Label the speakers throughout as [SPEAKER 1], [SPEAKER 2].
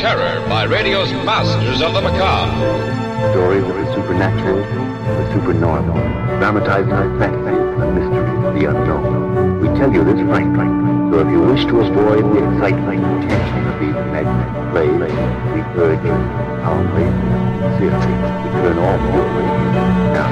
[SPEAKER 1] terror by radio's masters of the macabre.
[SPEAKER 2] Stories of the supernatural, the supernormal, dramatized fantasy, the mystery, the unknown. We tell you this frankly, so if you wish to avoid the excitement and tension of these imaginary plays, we urge you calmly, sincerely, to turn off your radio now.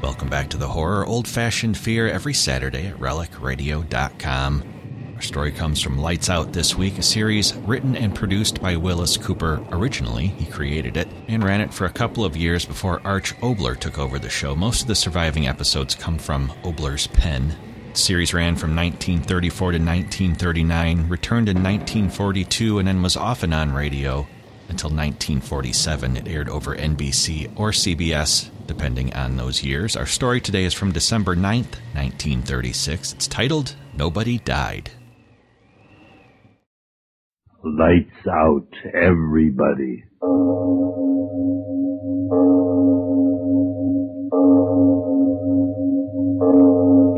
[SPEAKER 3] Welcome back to the horror old fashioned fear every Saturday at relicradio.com. Our story comes from Lights Out this week, a series written and produced by Willis Cooper originally. He created it and ran it for a couple of years before Arch Oboler took over the show. Most of the surviving episodes come from Oboler's pen. The series ran from 1934 to 1939, returned in 1942, and then was off and on radio until 1947. It aired over NBC or CBS, depending on those years. Our story today is from December 9th, 1936. It's titled Nobody Died.
[SPEAKER 4] Lights out, everybody.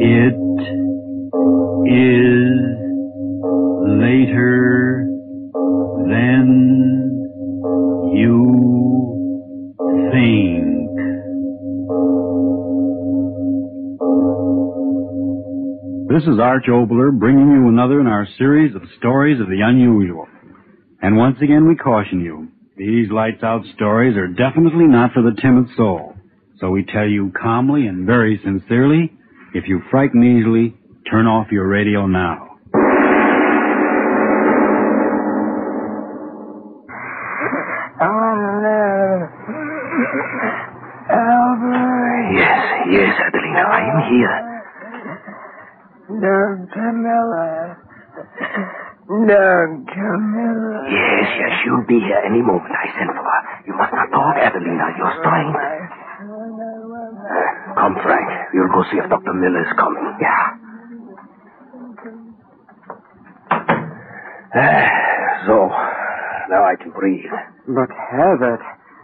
[SPEAKER 4] It is later than you think. This is Arch Oboler bringing you another in our series of stories of the unusual. And once again we caution you, these lights out stories are definitely not for the timid soul. So we tell you calmly and very sincerely, if you frighten easily, turn off your radio now.
[SPEAKER 5] Oh,
[SPEAKER 6] yes, yes, Adelina, I am here.
[SPEAKER 5] Dr. Miller. Dr. Miller.
[SPEAKER 6] Yes, yes, she'll be here any moment. I sent for her. You must not talk, Adelina. You're strained. Uh, come, Frank. We'll go see if Dr. Miller is coming. Yeah. Uh, so, now I can breathe.
[SPEAKER 5] But Herbert,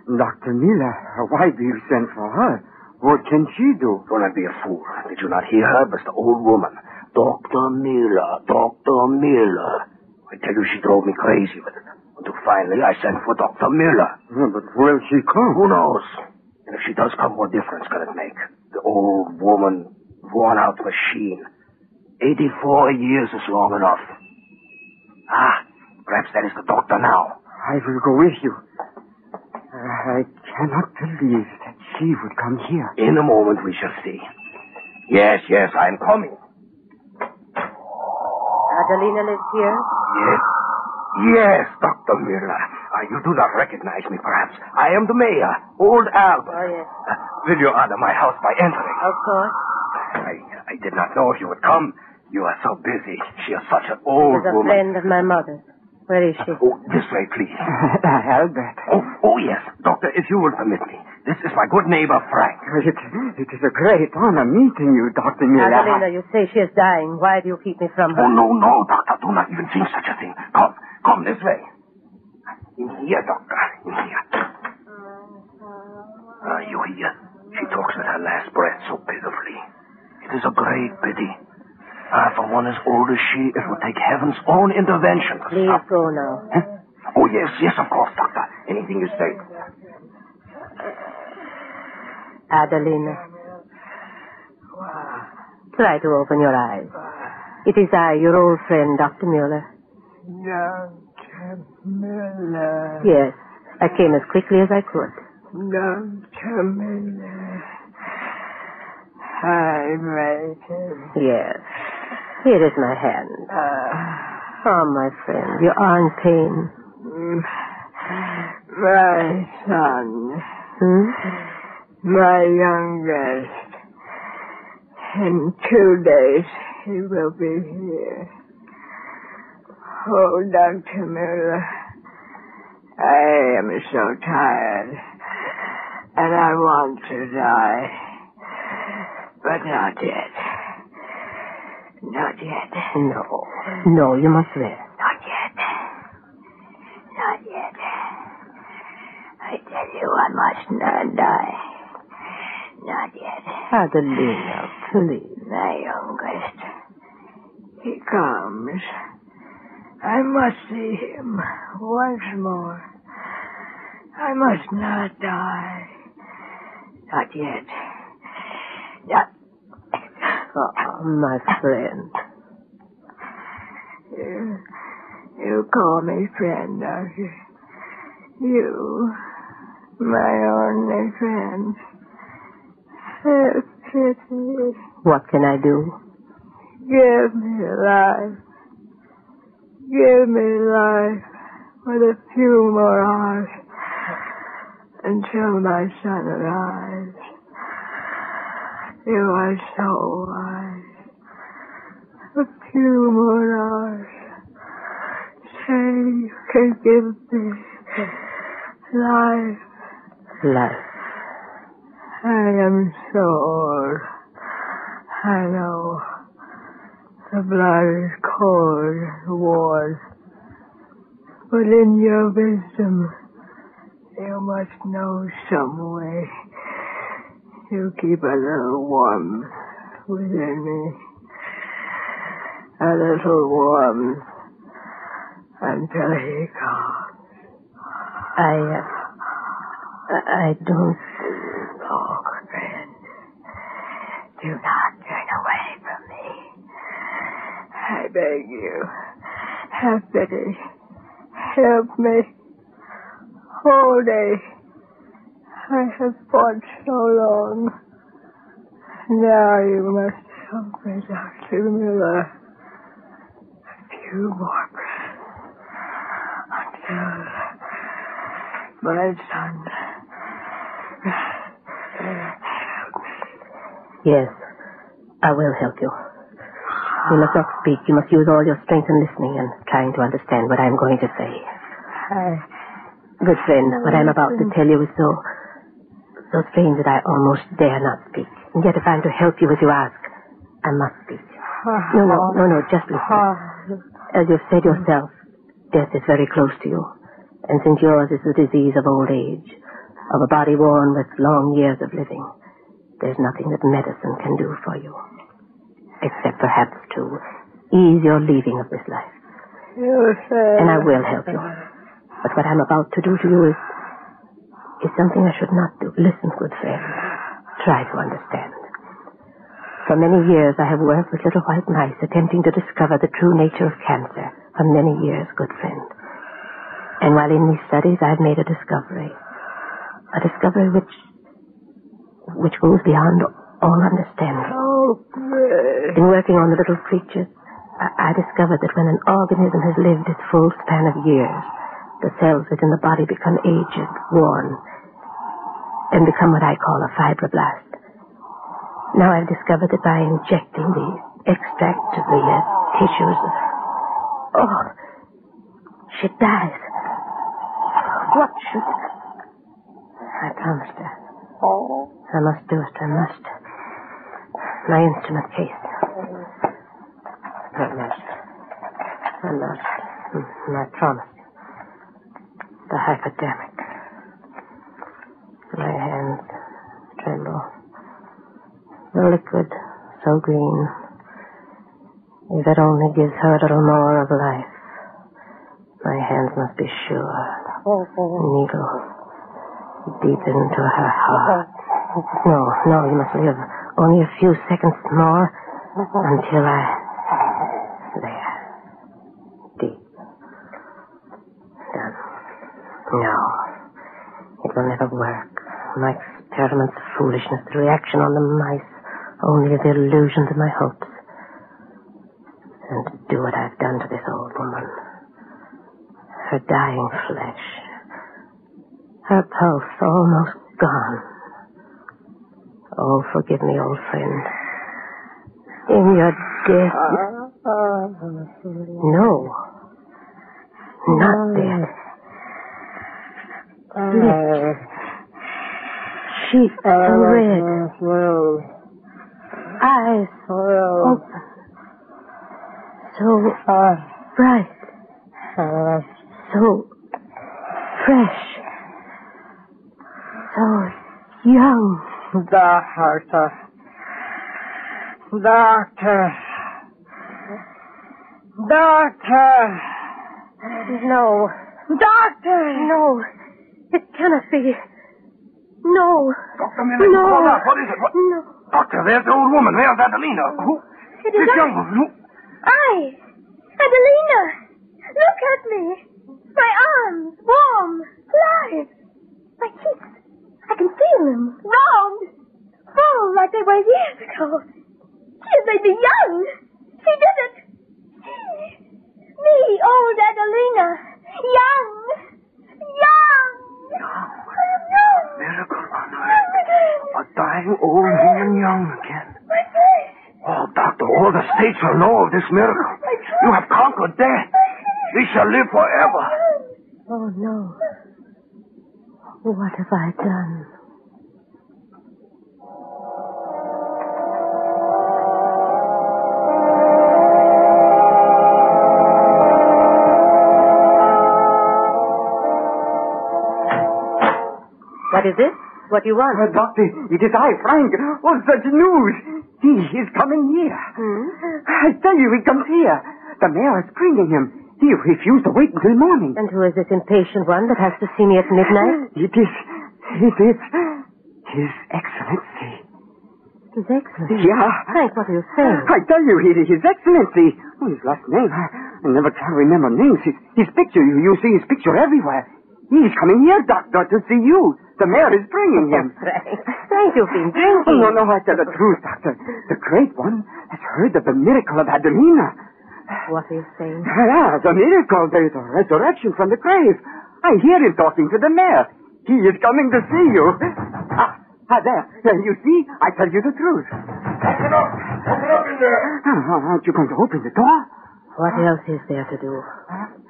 [SPEAKER 5] Dr. Miller, why do you send for her? What can she do?
[SPEAKER 6] Do not be a fool. Did you not hear her? But the old woman. Dr. Miller, Dr. Miller. I tell you, she drove me crazy with it. Until finally I sent for Dr. Miller.
[SPEAKER 5] Oh, But will she come?
[SPEAKER 6] Who knows? And if she does come, what difference can it make? The old woman, worn out machine. 84 years is long enough. Ah, perhaps that is the doctor now.
[SPEAKER 5] I will go with you. I cannot believe that she would come here.
[SPEAKER 6] In a moment we shall see. Yes, yes, I am coming.
[SPEAKER 7] Adelina lives here?
[SPEAKER 6] Yes. Yes, Dr. Miller. Uh, you do not recognize me, perhaps. I am the mayor, old Albert.
[SPEAKER 7] Oh, yes.
[SPEAKER 6] Uh, will you honor my house by entering?
[SPEAKER 7] Of course.
[SPEAKER 6] I, I did not know if you would come. You are so busy. She is such an old woman.
[SPEAKER 7] She's a
[SPEAKER 6] woman.
[SPEAKER 7] friend of my mother's. Where is she?
[SPEAKER 6] Oh, this way, please.
[SPEAKER 5] Albert.
[SPEAKER 6] Oh, oh, yes. Doctor, if you will permit me. This is my good neighbor, Frank.
[SPEAKER 5] It, it is a great honor meeting you, Dr. Miller.
[SPEAKER 7] Adelina, you say she is dying. Why do you keep me from her?
[SPEAKER 6] Oh, no, no, Doctor. Do not even think such a thing. Come, come this way. In here, Doctor. In here. Ah, you hear? She talks with her last breath so pitifully. It is a great pity. Ah, for one as old as she, it would take heaven's own intervention to
[SPEAKER 7] Please
[SPEAKER 6] stop.
[SPEAKER 7] go now.
[SPEAKER 6] Huh? Oh, yes, yes, of course, Doctor. Anything you say.
[SPEAKER 7] Adelina. Try to open your eyes. It is I, your old friend, Dr. Mueller.
[SPEAKER 5] Dr. Miller.
[SPEAKER 7] Yes, I came as quickly as I could.
[SPEAKER 5] Dr. Miller. I waited.
[SPEAKER 7] Yes. Here is my hand. Oh, my friend, your arm pain.
[SPEAKER 5] My son.
[SPEAKER 7] Hmm?
[SPEAKER 5] My youngest. In two days, he will be here. Oh, Dr. Miller, I am so tired, and I want to die. But not yet. Not yet.
[SPEAKER 7] No. No, you must rest.
[SPEAKER 5] Not yet. Not yet. I tell you, I must not die.
[SPEAKER 7] Adelina, please.
[SPEAKER 8] My youngest. He comes. I must see him once more. I must not die. Not yet. Not.
[SPEAKER 7] Oh, my friend.
[SPEAKER 8] You, you call me friend, don't you? You, my only friend.
[SPEAKER 7] What can I do?
[SPEAKER 8] Give me life. Give me life with a few more hours until my son arrives. You are so wise. A few more hours. Say you can give me life.
[SPEAKER 7] Life.
[SPEAKER 8] I am so old. I know. The blood is cold worn. But in your wisdom, you must know some way. You keep a little warmth within me. A little warmth until he comes.
[SPEAKER 7] I, uh, I don't.
[SPEAKER 8] Oh, friend, do not turn away from me. I beg you, have pity. Help me. Whole day, I have fought so long. Now you must help me, Dr. Miller. A few more breaths until my son. Help me.
[SPEAKER 7] Yes, I will help you. You must not speak. You must use all your strength in listening and trying to understand what I'm going to say.
[SPEAKER 8] I,
[SPEAKER 7] Good friend, what I'm about to tell you is so, so strange that I almost dare not speak. And yet if I'm to help you as you ask, I must speak. No, no, no, no, just listen. As you've said yourself, death is very close to you. And since yours is the disease of old age, of a body worn with long years of living, there's nothing that medicine can do for you. Except perhaps to ease your leaving of this life.
[SPEAKER 8] Said.
[SPEAKER 7] And I will help you. But what I'm about to do to you is, is something I should not do. Listen, good friend. Try to understand. For many years I have worked with little white mice attempting to discover the true nature of cancer. For many years, good friend. And while in these studies I have made a discovery. A discovery which, which goes beyond all understanding.
[SPEAKER 8] Oh, pray.
[SPEAKER 7] In working on the little creatures, I, I discovered that when an organism has lived its full span of years, the cells within the body become aged, worn, and become what I call a fibroblast. Now I've discovered that by injecting the extract of the uh, tissues, oh, she dies. What should... I promised her. I must do it. I must. My instrument case. I must. I must. Mm, I promise. The hypodermic. My hands tremble. The liquid, so green. If it only gives her a little more of life. My hands must be sure. Needle. Deep into her heart. No, no, you must live. Only a few seconds more until I. There. Deep. Done. No. It will never work. My experiments foolishness, the reaction on the mice, only the illusions of my hopes. And to do what I've done to this old woman. Her dying flesh. Her pulse almost gone. Oh, forgive me, old friend. In your death. No. Not death. Uh, Lips. Cheeks uh, oh. so red. Eyes open. So bright. Uh, so fresh. So young.
[SPEAKER 5] Heart. Doctor. Doctor.
[SPEAKER 7] No.
[SPEAKER 5] Doctor.
[SPEAKER 7] No. It cannot be. No.
[SPEAKER 6] Dr. Miller,
[SPEAKER 7] No.
[SPEAKER 6] call out. What is it? What?
[SPEAKER 7] No.
[SPEAKER 6] Doctor, there's the old woman. There's Adelina. Who?
[SPEAKER 8] It is I.
[SPEAKER 6] young woman. Who?
[SPEAKER 8] I. Adelina. Look at me. My arms, warm, live. My cheeks. I can feel them. Round. Full oh, like they were years ago. She has made me young. She did it. She. Me, old Adelina. Young. Young. I am young.
[SPEAKER 6] Miracle on earth.
[SPEAKER 8] again.
[SPEAKER 6] A dying old woman young again.
[SPEAKER 8] My face.
[SPEAKER 6] Oh, doctor, all the states will know of this miracle. You have conquered death. We shall live forever.
[SPEAKER 7] Oh, no. What have I done? What is it? What do you want?
[SPEAKER 5] Uh, doctor, it is I, Frank. Oh, such news. He is coming here.
[SPEAKER 7] Hmm?
[SPEAKER 5] I tell you, he comes here. The mayor is bringing him. He refused to wait until morning.
[SPEAKER 7] And who is this impatient one that has to see me at midnight?
[SPEAKER 5] It is, it is His Excellency.
[SPEAKER 7] His Excellency.
[SPEAKER 5] Yeah.
[SPEAKER 7] Frank, what are you saying?
[SPEAKER 5] I tell you, is His Excellency. Oh, his last name, I, I never can remember names. His, his picture, you, you see his picture everywhere. He's coming here, Doctor, to see you. The mayor is bringing him.
[SPEAKER 7] Frank, Frank, you've been
[SPEAKER 5] Oh,
[SPEAKER 7] drinking.
[SPEAKER 5] no, no, I tell the truth, Doctor. The great one has heard of the miracle of Adelina.
[SPEAKER 7] What are you saying?
[SPEAKER 5] Yeah, the miracle, the, the resurrection from the grave. I hear him talking to the mayor. He is coming to see you. Ah, ah there. Uh, You see, I tell you the truth.
[SPEAKER 6] Open up. Open up in there.
[SPEAKER 5] Ah, aren't you going to open the door?
[SPEAKER 7] What else is there to do?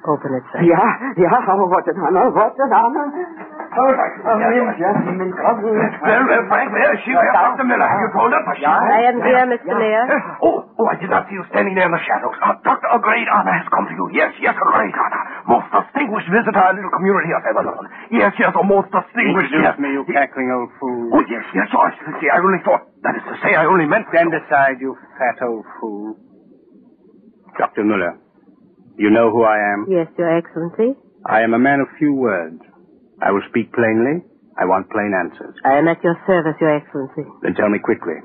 [SPEAKER 7] Open it, Frank.
[SPEAKER 5] Yeah, yeah, oh, what an honor, what an honor.
[SPEAKER 6] Oh, Doctor.
[SPEAKER 5] yes, yes, I'm in trouble.
[SPEAKER 6] Well, well, Frank, there she is. Dr. Miller, have you told her? But she
[SPEAKER 7] I am here, Mr. Mayor.
[SPEAKER 6] Oh, oh, I did not see you standing there in the shadows. Uh, Doctor, a great honor has come to you. Yes, yes, a great honor. Most distinguished visitor our little community has ever known. Yes, yes, a most distinguished...
[SPEAKER 9] Introduce
[SPEAKER 6] yes.
[SPEAKER 9] me, you cackling old fool.
[SPEAKER 6] Oh, yes, yes, Your Excellency. I only thought... That is to say, I only meant...
[SPEAKER 9] Stand aside, you fat old fool. Dr. Muller, you know who I am?
[SPEAKER 7] Yes, Your Excellency.
[SPEAKER 9] I am a man of few words. I will speak plainly. I want plain answers.
[SPEAKER 7] I am at your service, Your Excellency.
[SPEAKER 9] Then tell me quickly,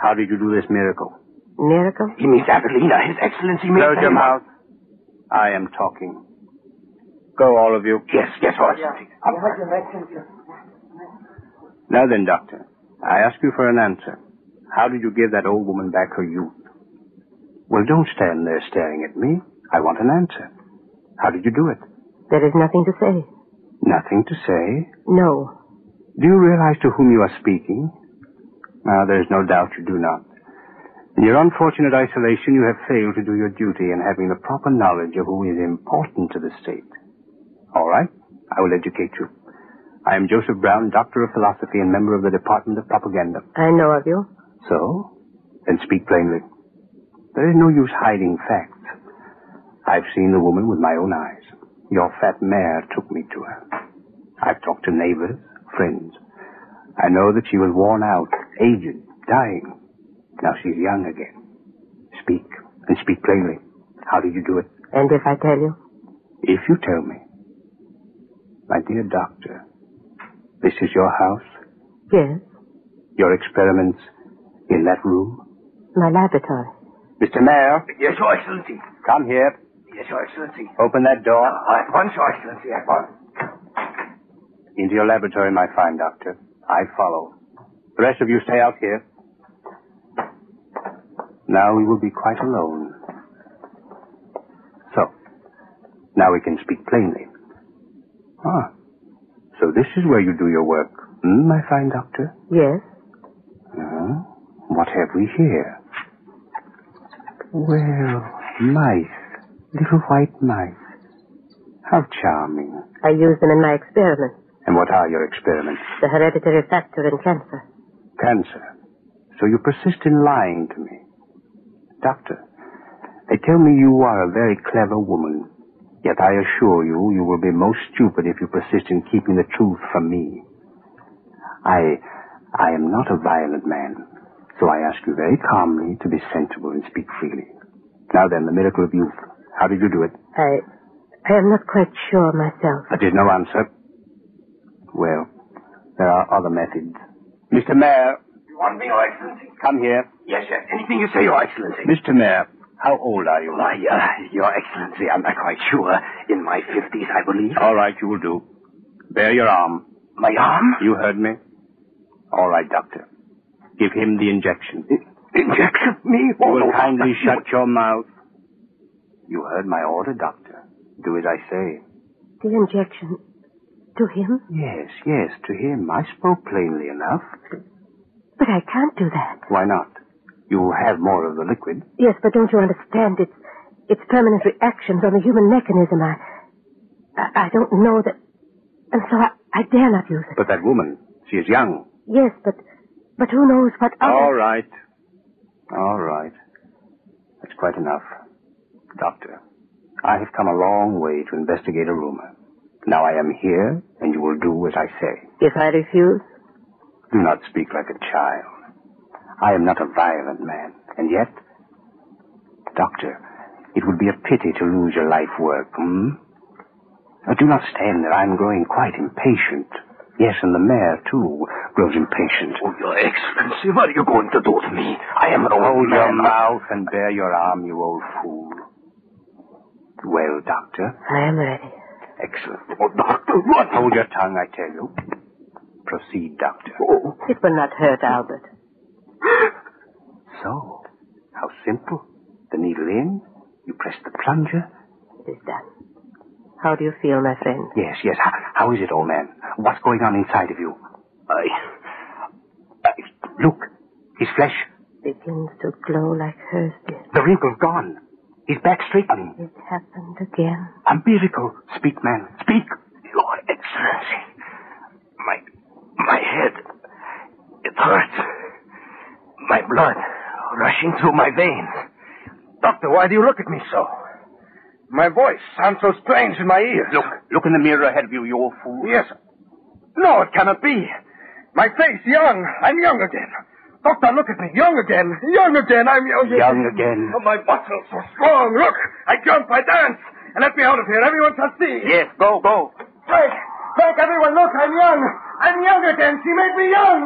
[SPEAKER 9] how did you do this miracle?
[SPEAKER 7] Miracle?
[SPEAKER 6] He means Adelina. His Excellency means...
[SPEAKER 9] Close your mouth. I am talking. Go, all of you.
[SPEAKER 6] Yes, yes, Your Excellency.
[SPEAKER 9] Now then, Doctor, I ask you for an answer. How did you give that old woman back her youth? Well, don't stand there staring at me. I want an answer. How did you do it?
[SPEAKER 7] There is nothing to say.
[SPEAKER 9] Nothing to say.
[SPEAKER 7] No.
[SPEAKER 9] Do you realize to whom you are speaking? Now, there's no doubt you do not. In your unfortunate isolation, you have failed to do your duty in having the proper knowledge of who is important to the state. All right, I will educate you. I am Joseph Brown, Doctor of Philosophy and member of the Department of Propaganda.
[SPEAKER 7] I know of you.
[SPEAKER 9] So? Then speak plainly. There is no use hiding facts. I've seen the woman with my own eyes. Your fat mayor took me to her. I've talked to neighbors, friends. I know that she was worn out, aged, dying. Now she's young again. Speak, and speak plainly. How did you do it?
[SPEAKER 7] And if I tell you?
[SPEAKER 9] If you tell me. My dear doctor, this is your house?
[SPEAKER 7] Yes.
[SPEAKER 9] Your experiments in that room?
[SPEAKER 7] My laboratory.
[SPEAKER 9] Mr. Mayor,
[SPEAKER 6] Yes, Your Excellency.
[SPEAKER 9] come here.
[SPEAKER 6] Yes, Your Excellency.
[SPEAKER 9] Open that door.
[SPEAKER 6] At once, Your Excellency, at once.
[SPEAKER 9] Into your laboratory, my fine doctor. I follow. The rest of you stay out here. Now we will be quite alone. So, now we can speak plainly. Ah, so this is where you do your work, hmm, my fine doctor?
[SPEAKER 7] Yes.
[SPEAKER 9] Uh, what have we here? Well, mice. Little white mice. How charming.
[SPEAKER 7] I use them in my experiments.
[SPEAKER 9] And what are your experiments?
[SPEAKER 7] The hereditary factor in cancer.
[SPEAKER 9] Cancer. So you persist in lying to me. Doctor, they tell me you are a very clever woman. Yet I assure you, you will be most stupid if you persist in keeping the truth from me. I, I am not a violent man. So I ask you very calmly to be sensible and speak freely. Now then, the miracle of youth. How did you do it?
[SPEAKER 7] I. I am not quite sure myself.
[SPEAKER 9] That is no answer. Well, there are other methods. Mr. Mayor.
[SPEAKER 6] You want me, Your Excellency?
[SPEAKER 9] Come here.
[SPEAKER 6] Yes, yes. Anything you say, Your Excellency.
[SPEAKER 9] Mr. Mayor, how old are you?
[SPEAKER 6] Why, uh, Your Excellency, I'm not quite sure. In my fifties, I believe.
[SPEAKER 9] All right, you will do. Bare your arm.
[SPEAKER 6] My arm?
[SPEAKER 9] You heard me. All right, doctor. Give him the injection.
[SPEAKER 6] Injection? Me?
[SPEAKER 9] You
[SPEAKER 6] Oh,
[SPEAKER 9] will
[SPEAKER 6] no,
[SPEAKER 9] kindly
[SPEAKER 6] doctor.
[SPEAKER 9] shut your mouth. You heard my order, doctor. Do as I say.
[SPEAKER 7] The injection. To him?
[SPEAKER 9] Yes, yes, to him. I spoke plainly enough.
[SPEAKER 7] But I can't do that.
[SPEAKER 9] Why not? You have more of the liquid.
[SPEAKER 7] Yes, but don't you understand? It's it's permanent reactions on the human mechanism. I I, I don't know that, and so I, I dare not use it.
[SPEAKER 9] But that woman, she is young.
[SPEAKER 7] Yes, but but who knows what other...
[SPEAKER 9] All right. All right. That's quite enough. Doctor, I have come a long way to investigate a rumor. Now I am here, and you will do as I say.
[SPEAKER 7] If I refuse,
[SPEAKER 9] Do not speak like a child. I am not a violent man, and yet, Doctor, it would be a pity to lose your life work, hmm? Now, do not stand there. I'm growing quite impatient. Yes, and the mayor, too, grows impatient.
[SPEAKER 6] Oh, Your Excellency, what are you going to do to me? I am an old
[SPEAKER 9] Hold your mouth and bare your arm, you old fool. Well, Doctor,
[SPEAKER 7] I am ready.
[SPEAKER 9] excellent.
[SPEAKER 6] Oh, Doctor, what?
[SPEAKER 9] Hold your tongue, I tell you. Proceed, Doctor.
[SPEAKER 6] Oh,
[SPEAKER 7] It will not hurt Albert.
[SPEAKER 9] So, how simple. The needle in, you press the plunger.
[SPEAKER 7] It is done. How do you feel, my friend?
[SPEAKER 9] Yes, yes. How, how is it, old man? What's going on inside of you?
[SPEAKER 6] I...
[SPEAKER 9] Uh, look, his flesh,
[SPEAKER 7] Begins to glow like hers did.
[SPEAKER 9] the wrinkle's gone. His back straightening.
[SPEAKER 7] It happened again.
[SPEAKER 9] A miracle. Speak, man. Speak.
[SPEAKER 6] Your Excellency, my... my head... it hurts. My blood rushing through my veins. Doctor, why do you look at me so? My voice sounds so strange in my ears.
[SPEAKER 9] Look, look in the mirror ahead of you, you old fool.
[SPEAKER 6] Yes. No, it cannot be. My face young. I'm young again. Doctor, look at me. Young again. Young again. I'm young again.
[SPEAKER 9] Young again.
[SPEAKER 6] Oh, my muscles so strong. Look, I jump, I dance. And let me out of here. Everyone shall see.
[SPEAKER 9] Yes, go, go.
[SPEAKER 6] Frank, Frank, everyone, look, I'm young. I'm young again. She made me young.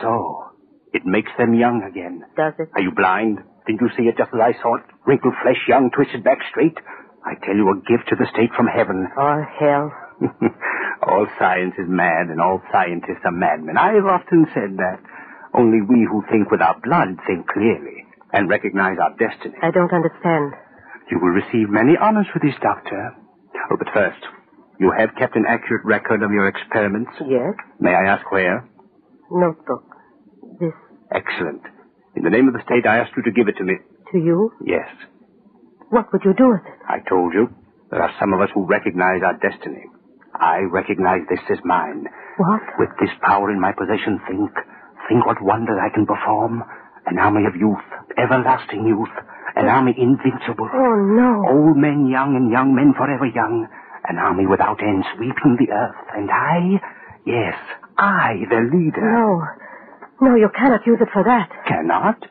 [SPEAKER 9] So, it makes them young again.
[SPEAKER 7] Does it?
[SPEAKER 9] Are you blind? Didn't you see it just as I saw it? Wrinkled flesh, young, twisted back straight? I tell you, a gift to the state from heaven.
[SPEAKER 7] Or hell.
[SPEAKER 9] all science is mad, and all scientists are madmen. I have often said that. Only we who think with our blood think clearly and recognize our destiny.
[SPEAKER 7] I don't understand.
[SPEAKER 9] You will receive many honors for this, Doctor. Oh, but first, you have kept an accurate record of your experiments.
[SPEAKER 7] Yes?
[SPEAKER 9] May I ask where?
[SPEAKER 7] Notebook. This
[SPEAKER 9] Excellent. In the name of the state, I ask you to give it to me.
[SPEAKER 7] to you?
[SPEAKER 9] Yes.
[SPEAKER 7] What would you do with it?
[SPEAKER 9] I told you. There are some of us who recognize our destiny. I recognize this as mine.
[SPEAKER 7] What?
[SPEAKER 9] With this power in my possession, think. Think what wonders I can perform. An army of youth, everlasting youth. An army invincible.
[SPEAKER 7] Oh, no.
[SPEAKER 9] Old men young and young men forever young. An army without end sweeping the earth. And I, yes, I, the leader.
[SPEAKER 7] No. No, you cannot use it for that.
[SPEAKER 9] Cannot?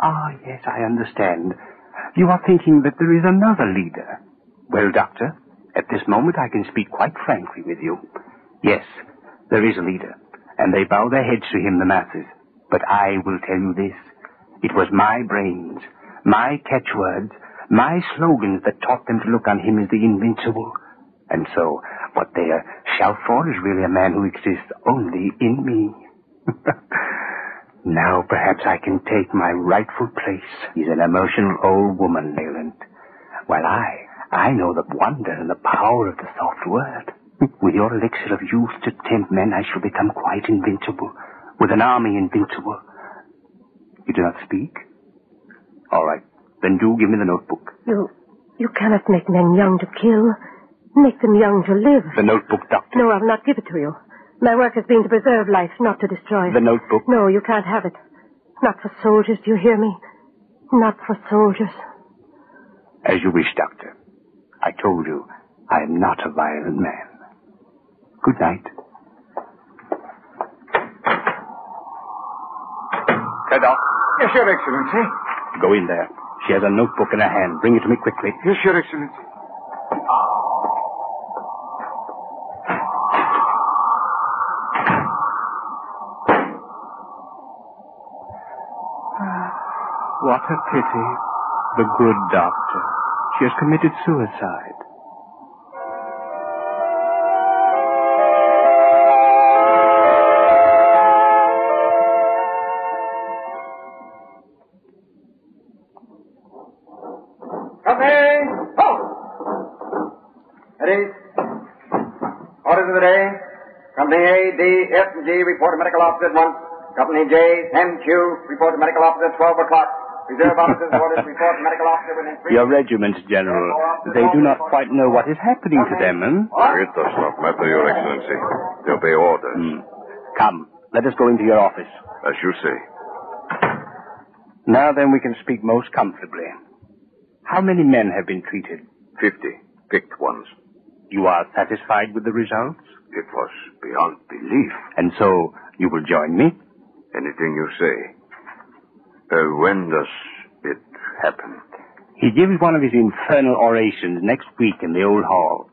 [SPEAKER 9] Ah, yes, I understand. You are thinking that there is another leader. Well, Doctor, at this moment I can speak quite frankly with you. Yes, there is a leader, and they bow their heads to him, the masses. But I will tell you this. It was my brains, my catchwords, my slogans that taught them to look on him as the invincible. And so, what they shout for is really a man who exists only in me. now perhaps I can take my rightful place. He's an emotional old woman, Leland. While I, I know the wonder and the power of the soft word. With your elixir of youth to tempt men, I shall become quite invincible. With an army invincible. You do not speak? All right. Then do give me the notebook.
[SPEAKER 7] You, you cannot make men young to kill. Make them young to live.
[SPEAKER 9] The notebook, Doctor.
[SPEAKER 7] No, I'll not give it to you. My work has been to preserve life, not to destroy it.
[SPEAKER 9] The notebook.
[SPEAKER 7] No, you can't have it. Not for soldiers, do you hear me? Not for soldiers.
[SPEAKER 9] As you wish, Doctor. I told you, I am not a violent man. Good night. Fedor.
[SPEAKER 5] Yes, Your Excellency.
[SPEAKER 9] Go in there. She has a notebook in her hand. Bring it to me quickly.
[SPEAKER 5] Yes, Your Excellency.
[SPEAKER 9] What a pity. The good doctor. She has committed suicide.
[SPEAKER 5] Oh. A, D, F, and G report to medical officer at once. Company J, M, Q report to medical officer at 12 o'clock. Reserve officers orders report medical officer within three...
[SPEAKER 9] Your regiment, General. They do not quite know what is happening to them, hmm?
[SPEAKER 10] It does not matter, Your Excellency. They obey orders.
[SPEAKER 9] Hmm. Come, let us go into your office.
[SPEAKER 10] As you say.
[SPEAKER 9] Now then we can speak most comfortably. How many men have been treated?
[SPEAKER 10] Fifty. Picked ones.
[SPEAKER 9] You are satisfied with the results?
[SPEAKER 10] It was beyond belief.
[SPEAKER 9] And so you will join me?
[SPEAKER 10] Anything you say. Uh, when does it happen?
[SPEAKER 9] He gives one of his infernal orations next week in the old hall.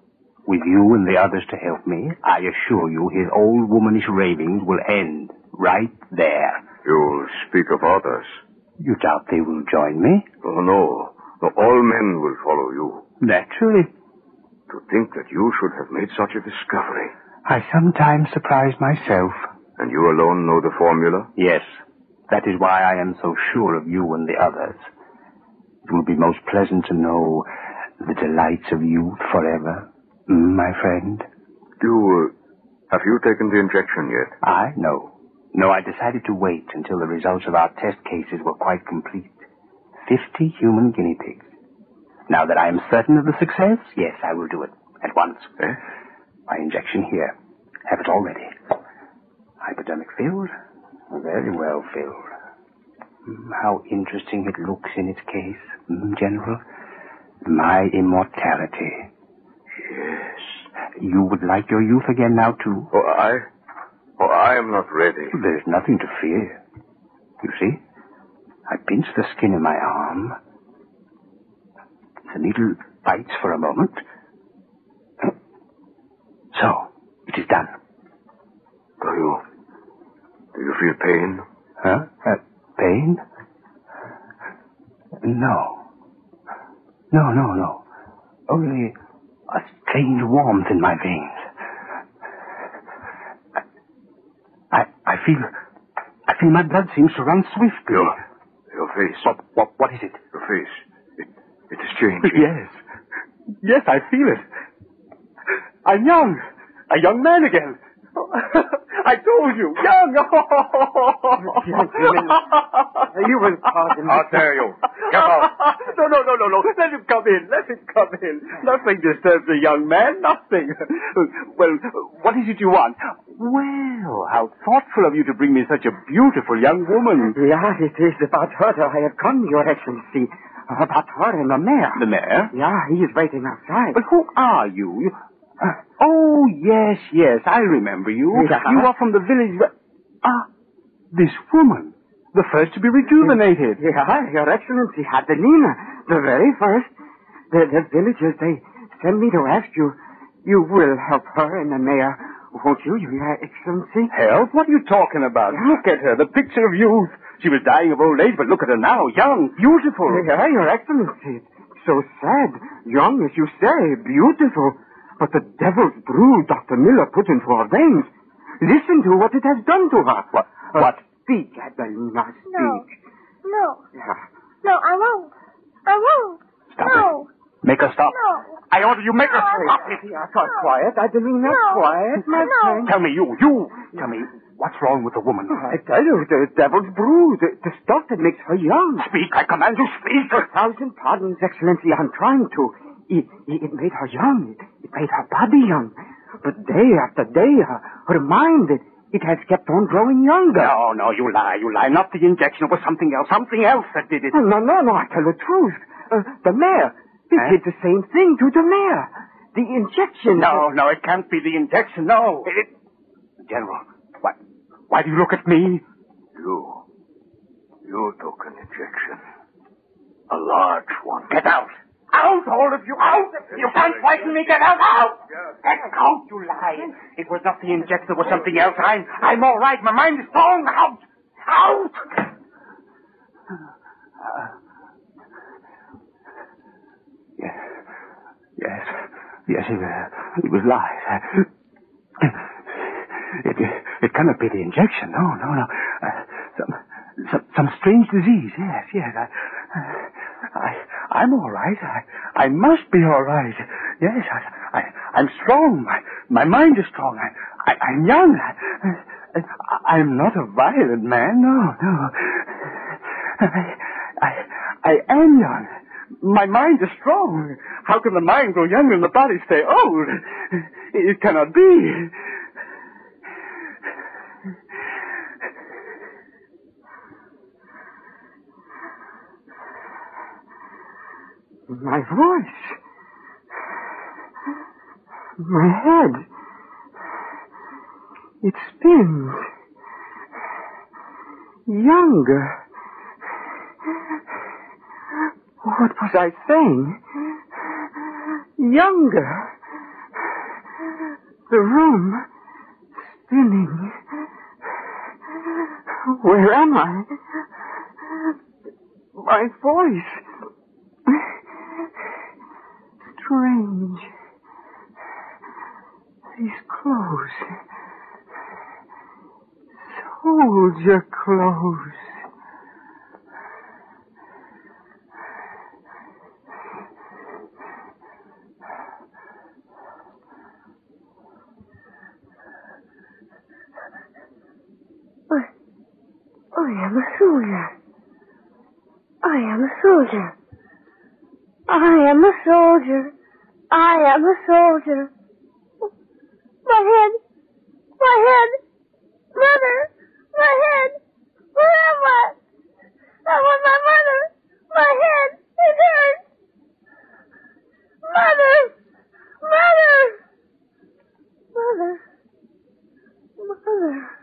[SPEAKER 9] With you and the others to help me, I assure you his old womanish ravings will end right there.
[SPEAKER 10] You'll speak of others.
[SPEAKER 9] You doubt they will join me?
[SPEAKER 10] Oh, no. no. All men will follow you.
[SPEAKER 9] Naturally.
[SPEAKER 10] To think that you should have made such a discovery.
[SPEAKER 9] I sometimes surprise myself.
[SPEAKER 10] And you alone know the formula?
[SPEAKER 9] Yes. That is why I am so sure of you and the others. It will be most pleasant to know the delights of youth forever, my friend.
[SPEAKER 10] You, uh, have you taken the injection yet?
[SPEAKER 9] I? No. No, I decided to wait until the results of our test cases were quite complete. Fifty human guinea pigs. Now that I am certain of the success, yes, I will do it. At once.
[SPEAKER 10] Eh?
[SPEAKER 9] My injection here. Have it all ready. Hypodermic filled? Very well. Mm, How interesting it looks in its case, mm, General. My immortality.
[SPEAKER 10] Yes.
[SPEAKER 9] You would like your youth again now, too?
[SPEAKER 10] Oh, I? Oh, I am not ready.
[SPEAKER 9] There's nothing to fear. You see? I pinch the skin in my arm. The needle bites for a moment. So, it is done.
[SPEAKER 10] Do you, do you feel pain?
[SPEAKER 9] Huh? Uh, pain? No. No, no, no. Only a strange warmth in my veins. I, I feel, I feel my blood seems to run swiftly.
[SPEAKER 10] Your, your face.
[SPEAKER 9] What, what, what is it?
[SPEAKER 10] Your face. It, it is changing.
[SPEAKER 9] Yes. Yes, I feel it. I'm young. A young man again. I told you, young.
[SPEAKER 5] You will pardon me.
[SPEAKER 10] How dare you? Get out.
[SPEAKER 9] No, no, no, no, no. Let him come in. Let him come in. Nothing disturbs a young man. Nothing. Well, what is it you want? Well, how thoughtful of you to bring me such a beautiful young woman.
[SPEAKER 5] Yeah, it is about her that I have come, Your Excellency. About her and the mayor.
[SPEAKER 9] The mayor?
[SPEAKER 5] Yeah, he is waiting outside.
[SPEAKER 9] But who are you? You... Oh, yes, yes, I remember you.
[SPEAKER 5] Yeah. Uh-huh.
[SPEAKER 9] You are from the village. where- Ah, this woman. The first to be rejuvenated.
[SPEAKER 5] Yeah, uh-huh, Your Excellency, Adelina, the very first. The, the villagers, they send me to ask you. You will help her and the mayor, won't you, Your Excellency?
[SPEAKER 9] Help? What are you talking about? Look at her, the picture of youth. She was dying of old age, but look at her now, young, beautiful.
[SPEAKER 5] Yeah, uh-huh, Your Excellency. So sad. Young, as you say, beautiful. But the devil's brew Dr. Miller put into her veins. Listen to what it has done to her.
[SPEAKER 9] What?
[SPEAKER 5] Uh,
[SPEAKER 9] What?
[SPEAKER 5] Speak, Adelina, speak.
[SPEAKER 8] No. No.
[SPEAKER 5] Yeah.
[SPEAKER 8] No, I won't. I won't.
[SPEAKER 9] Stop
[SPEAKER 8] no.
[SPEAKER 9] Make her stop.
[SPEAKER 8] No.
[SPEAKER 9] I order you make her
[SPEAKER 8] No.
[SPEAKER 9] stop it.
[SPEAKER 5] Yeah, quiet, Adelina,
[SPEAKER 8] No.
[SPEAKER 5] quiet, my
[SPEAKER 8] No.
[SPEAKER 5] friend.
[SPEAKER 9] Tell me, you, you. Tell me, what's wrong with the woman?
[SPEAKER 5] I tell you, the devil's brew, the, the stuff that makes her young.
[SPEAKER 9] Speak, I command you, speak.
[SPEAKER 5] A thousand pardons, Excellency, I'm trying to. It, it, it made her young. It, it made her body young. But day after day, her, her mind, it, it has kept on growing younger.
[SPEAKER 9] No, no, you lie, you lie. Not the injection. It was something else. Something else that did it.
[SPEAKER 5] Oh, no, no, no, I tell the truth. Uh, the mayor, it
[SPEAKER 9] Huh?
[SPEAKER 5] did the same thing to the mayor. The injection.
[SPEAKER 9] No, no, it can't be the injection. No. It... General, what? Why do you look at me?
[SPEAKER 10] You. who took an injection. A large one.
[SPEAKER 5] Get out! Out, all of you! Out! You can't frighten me! Get out! Out! Get out, you lie! It was not the injector, it was something else. I'm, I'm all right. My mind is strong. Out! Out!
[SPEAKER 9] Yes. Yes. Yes, it, uh, it was lies. It, it cannot be the injection. No, no, no. Uh, some, some, some strange disease. Yes, yes. I, I, I'm all right. I, I must be all right. Yes, I, I, I'm strong. My, my mind is strong. I, I, I'm young. I, I, I'm not a violent man. No, no. I, I, I am young. My mind is strong. How can the mind grow young and the body stay old? It cannot be.
[SPEAKER 5] My voice. My head. It spins. Younger. What was I saying? Younger. The room spinning. Where am I? My voice. Strange. These clothes. Soldier clothes.
[SPEAKER 11] I am a soldier. I am a soldier. I am a soldier. I am a soldier. My head. My head. Mother. My head. Where am I? I want my mother. My head. It hurts. Mother. Mother. Mother. Mother.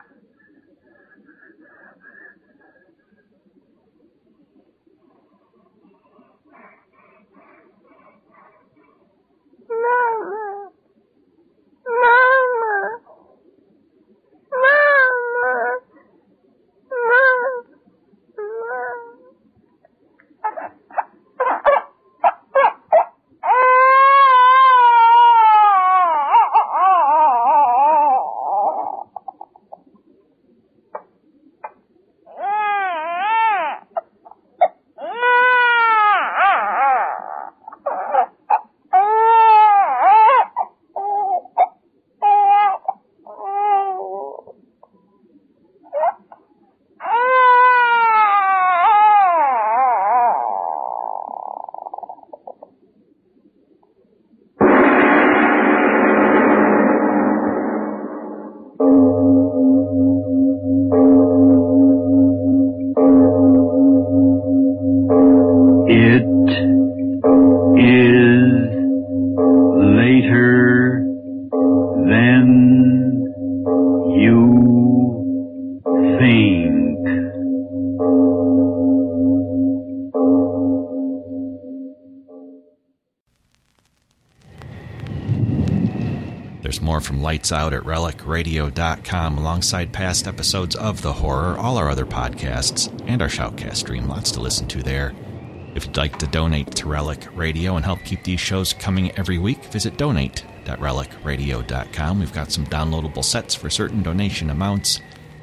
[SPEAKER 11] Mama. Mama. Mama.
[SPEAKER 4] It is later than you think.
[SPEAKER 3] There's more from Lights Out at relicradio.com alongside past episodes of The Horror, all our other podcasts, and our Shoutcast stream. Lots to listen to there. If you'd like to donate to Relic Radio and help keep these shows coming every week, visit donate.relicradio.com. We've got some downloadable sets for certain donation amounts,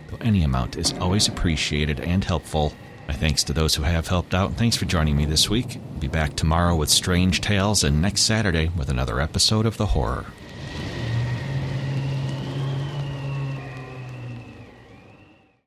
[SPEAKER 3] though any amount is always appreciated and helpful. My thanks to those who have helped out, and thanks for joining me this week. I'll be back tomorrow with strange tales, and next Saturday with another episode of The Horror.